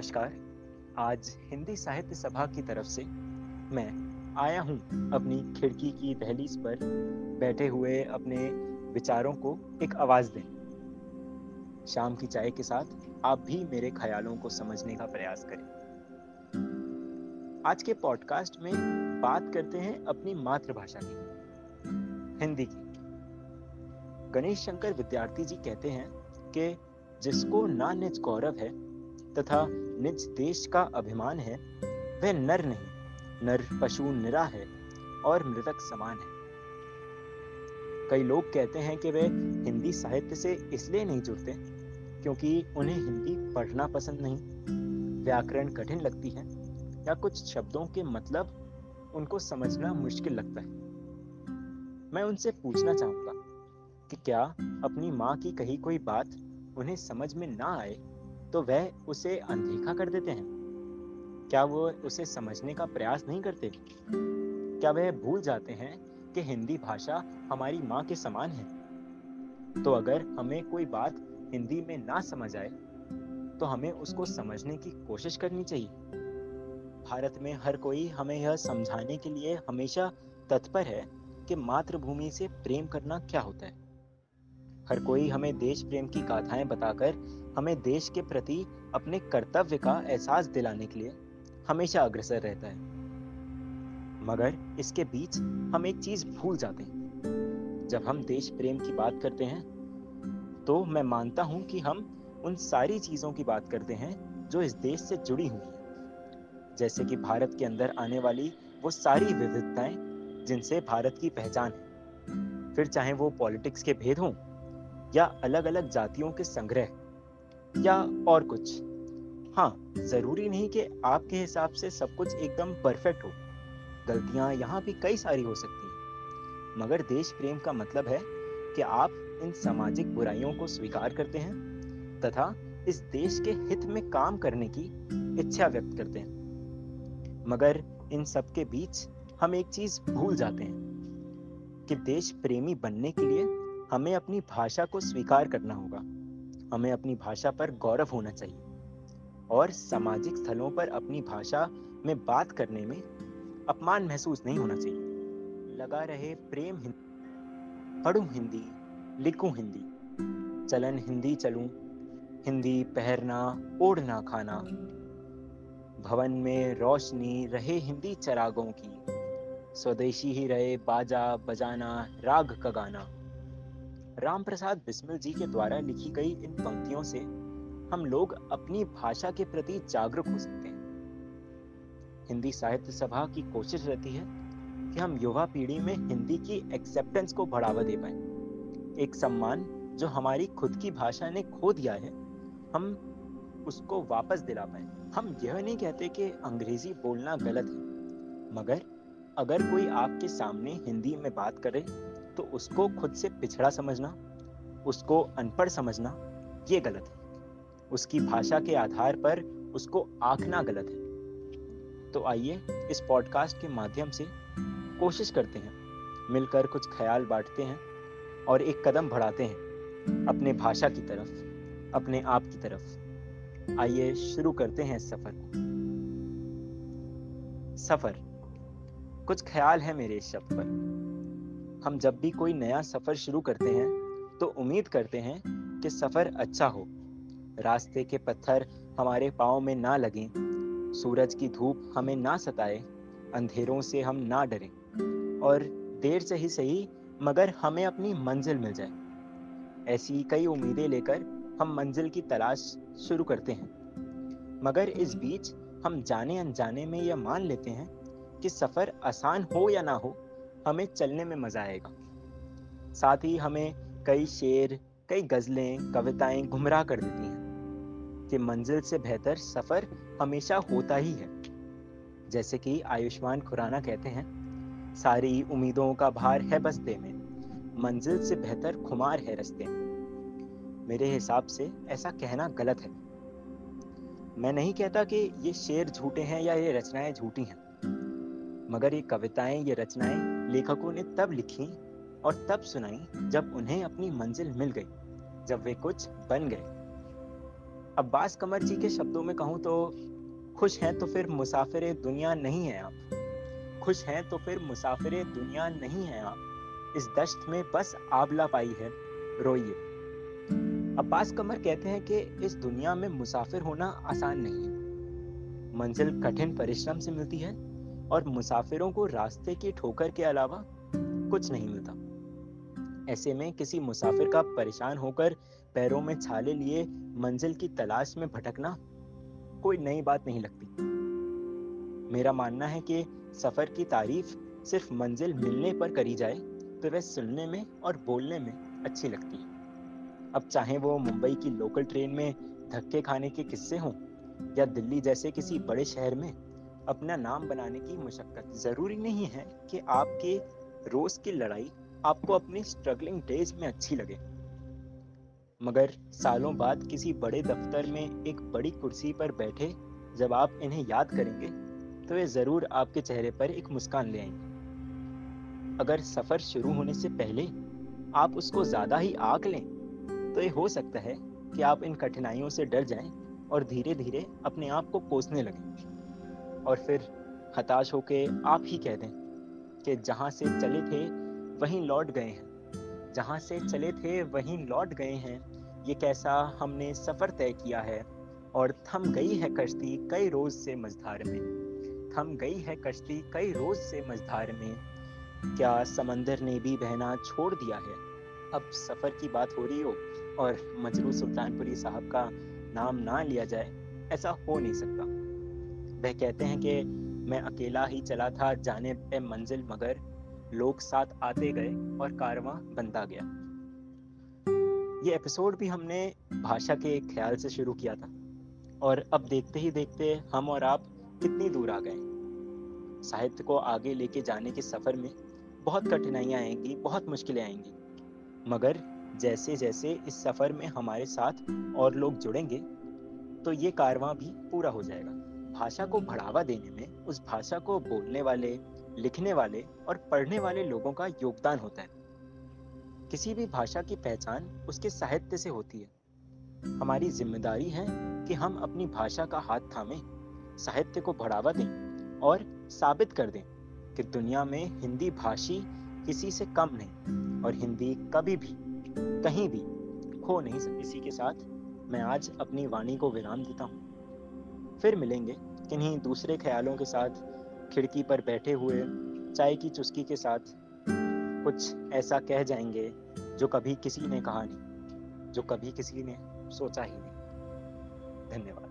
नमस्कार। आज हिंदी साहित्य सभा की तरफ़ से मैं आया हूँ अपनी खिड़की की दहलीज पर बैठे हुए अपने विचारों को एक आवाज़ दें। शाम की चाय के साथ आप भी मेरे ख्यालों को समझने का प्रयास करें। आज के पॉडकास्ट में बात करते हैं अपनी मातृभाषा की, हिंदी की। गणेश शंकर विद्यार्थी जी कहते हैं कि जिसको ना निज गौरव है तथा निज देश का अभिमान है, वह नर नहीं, नर पशु निरा है और मृतक समान है। कई लोग कहते हैं कि वे हिंदी साहित्य से इसलिए नहीं जुड़ते क्योंकि उन्हें हिंदी पढ़ना पसंद नहीं। व्याकरण कठिन लगती है या कुछ शब्दों के मतलब उनको समझना मुश्किल लगता है। मैं उनसे पूछना चाहूँगा कि क्या अपनी माँ की कही कोई बात उन्हें समझ में ना आए? तो वह उसे अनदेखा कर देते हैं। क्या वो उसे समझने का प्रयास नहीं करते? क्या वह भूल जाते हैं कि हिंदी भाषा हमारी माँ के समान है? तो अगर हमें कोई बात हिंदी में ना समझ आए तो हमें उसको समझने की कोशिश करनी चाहिए। भारत में हर कोई हमें यह समझाने के लिए हमेशा तत्पर है कि मातृभूमि से प्रेम करना क्या होता है। हर कोई हमें देश प्रेम की गाथाएँ बताकर हमें देश के प्रति अपने कर्तव्य का एहसास दिलाने के लिए हमेशा अग्रसर रहता है। मगर इसके बीच हम एक चीज़ भूल जाते हैं। जब हम देश प्रेम की बात करते हैं तो मैं मानता हूँ कि हम उन सारी चीज़ों की बात करते हैं जो इस देश से जुड़ी हुई हैं। जैसे कि भारत के अंदर आने वाली वो सारी विविधताएँ जिनसे भारत की पहचान है। फिर चाहे वो पॉलिटिक्स के भेद हों या अलग अलग जातियों के संग्रह, या और कुछ। हाँ ज़रूरी नहीं कि आपके हिसाब से सब कुछ एकदम परफेक्ट हो। गलतियाँ यहाँ भी कई सारी हो सकती हैं। मगर देश प्रेम का मतलब है कि आप इन सामाजिक बुराइयों को स्वीकार करते हैं, तथा इस देश के हित में काम करने की इच्छा व्यक्त करते हैं। मगर इन सब के बीच हम एक चीज़ भूल जाते हैं कि देश प्रेमी बनने के लिए हमें अपनी भाषा को स्वीकार करना होगा। हमें अपनी भाषा पर गौरव होना चाहिए और सामाजिक स्थलों पर अपनी भाषा में बात करने में अपमान महसूस नहीं होना चाहिए। लगा रहे प्रेम हिंदी पढ़ू हिंदी, लिखूं हिंदी, चलन हिंदी चलूँ, हिंदी पहरना, ओढ़ना खाना, भवन में रोशनी रहे हिंदी चरागों की, स्वदेशी ही रहे बाजा बजाना, राग का गाना। राम प्रसाद बिस्मिल जी के द्वारा लिखी गई इन पंक्तियों से हम लोग अपनी भाषा के प्रति जागरूक हो सकते हैं। हिंदी साहित्य सभा की कोशिश रहती है कि हम युवा पीढ़ी में हिंदी की एक्सेप्टेंस को बढ़ावा दे पाए। एक सम्मान जो हमारी खुद की भाषा ने खो दिया है, हम उसको वापस दिला पाए। हम यह नहीं कहते कि अंग्रेज़ी बोलना गलत है, मगर अगर कोई आपके सामने हिंदी में बात करे तो उसको खुद से पिछड़ा समझना, उसको अनपढ़ समझना, ये गलत है। उसकी भाषा के आधार पर उसको आंकना गलत है। तो आइए इस पॉडकास्ट के माध्यम से कोशिश करते हैं, मिलकर कुछ ख्याल बांटते हैं और एक कदम बढ़ाते हैं अपने भाषा की तरफ़, अपने आप की तरफ़। आइए शुरू करते हैं इस सफ़र को। सफ़र। कुछ ख्याल है मेरे इस शब्द पर। हम जब भी कोई नया सफ़र शुरू करते हैं तो उम्मीद करते हैं कि सफ़र अच्छा हो। रास्ते के पत्थर हमारे पाँव में ना लगें, सूरज की धूप हमें ना सताए, अंधेरों से हम ना डरें, और देर से ही सही, मगर हमें अपनी मंजिल मिल जाए। ऐसी कई उम्मीदें लेकर हम मंजिल की तलाश शुरू करते हैं। मगर इस बीच हम जाने अनजाने में यह मान लेते हैं कि सफ़र आसान हो या ना हो हमें चलने में मज़ा आएगा। साथ ही हमें कई शेर, कई गजलें, कविताएँ गुमराह कर देती हैं, कि मंजिल से बेहतर सफ़र हमेशा होता ही है। जैसे कि आयुष्मान खुराना कहते हैं, सारी उम्मीदों का भार है बस्ते में, मंजिल से बेहतर खुमार है रस्ते में। मेरे हिसाब से ऐसा कहना गलत है। मैं नहीं कहता कि ये शेर झूठे हैं या ये रचनाएँ झूठी हैं, मगर ये कविताएँ, ये रचनाएँ लेखकों ने तब लिखी और तब सुनाई जब उन्हें अपनी मंजिल मिल गई, जब वे कुछ बन गए। अब्बास कमर जी के शब्दों में कहूँ तो खुश हैं तो फिर मुसाफिर दुनिया नहीं है आप। खुश हैं तो फिर मुसाफिर दुनिया नहीं है आप। इस दश्त में बस आबला पाई है, रोइए। अब्बास कमर कहते हैं कि इस दुनिया में मुसाफिर होना आसान नहीं है। मंजिल कठिन परिश्रम से मिलती है और मुसाफिरों को रास्ते की ठोकर के अलावा कुछ नहीं मिलता। ऐसे में किसी मुसाफिर का परेशान होकर पैरों में छाले लिए मंजिल की तलाश में भटकना कोई नई बात नहीं लगती। मेरा मानना है कि सफ़र की तारीफ़ सिर्फ़ मंजिल मिलने पर करी जाए तो वह सुनने में और बोलने में अच्छी लगती है। अब चाहे वो मुंबई की लोकल ट्रेन में धक्के खाने के किस्से हों या दिल्ली जैसे किसी बड़े शहर में अपना नाम बनाने की मशक्क़त ज़रूरी नहीं है कि आपके रोज की लड़ाई आपको अपनी स्ट्रगलिंग डेज़ में अच्छी लगे। मगर सालों बाद किसी बड़े दफ्तर में एक बड़ी कुर्सी पर बैठे जब आप इन्हें याद करेंगे तो वे ज़रूर आपके चेहरे पर एक मुस्कान ले आएँगे। अगर सफ़र शुरू होने से पहले आप उसको ज़्यादा ही आंक लें तो ये हो सकता है कि आप इन कठिनाइयों से डर जाएँ और धीरे धीरे अपने आप को कोसने लगें। और फिर हताश होके आप ही कह दें कि जहाँ से चले थे, वहीं लौट गए हैं। जहाँ से चले थे, वहीं लौट गए हैं। ये कैसा हमने सफ़र तय किया है? और थम गई है कश्ती कई रोज से मझधार में। थम गई है कश्ती कई रोज से मझधार में। क्या समंदर ने भी बहना छोड़ दिया है? अब सफ़र की बात हो रही हो और मजरू सुल्तानपुरी साहब का नाम ना लिया जाए, ऐसा हो नहीं सकता। वह कहते हैं कि मैं अकेला ही चला था जाने पे मंजिल मगर लोग साथ आते गए और कारवां बनता गया। ये एपिसोड भी हमने भाषा के एक ख्याल से शुरू किया था और अब देखते ही देखते हम और आप कितनी दूर आ गए। साहित्य को आगे लेके जाने के सफ़र में बहुत कठिनाइयाँ आएँगी, बहुत मुश्किलें आएँगी, मगर जैसे जैसे इस सफ़र में हमारे साथ और लोग जुड़ेंगे तो ये कारवां भी पूरा हो जाएगा। भाषा को बढ़ावा देने में उस भाषा को बोलने वाले, लिखने वाले और पढ़ने वाले लोगों का योगदान होता है। किसी भी भाषा की पहचान उसके साहित्य से होती है। हमारी ज़िम्मेदारी है कि हम अपनी भाषा का हाथ थामे, साहित्य को बढ़ावा दें और साबित कर दें कि दुनिया में हिंदी भाषी किसी से कम नहीं और हिंदी कभी भी, कहीं भी खो नहीं सकती। इसी के साथ मैं आज अपनी वाणी को विराम देता हूँ। फिर मिलेंगे। किन्हीं दूसरे ख्यालों के साथ, खिड़की पर बैठे हुए, चाय की चुस्की के साथ, कुछ ऐसा कह जाएँगे, जो कभी किसी ने कहा नहीं, जो कभी किसी ने सोचा ही नहीं। धन्यवाद।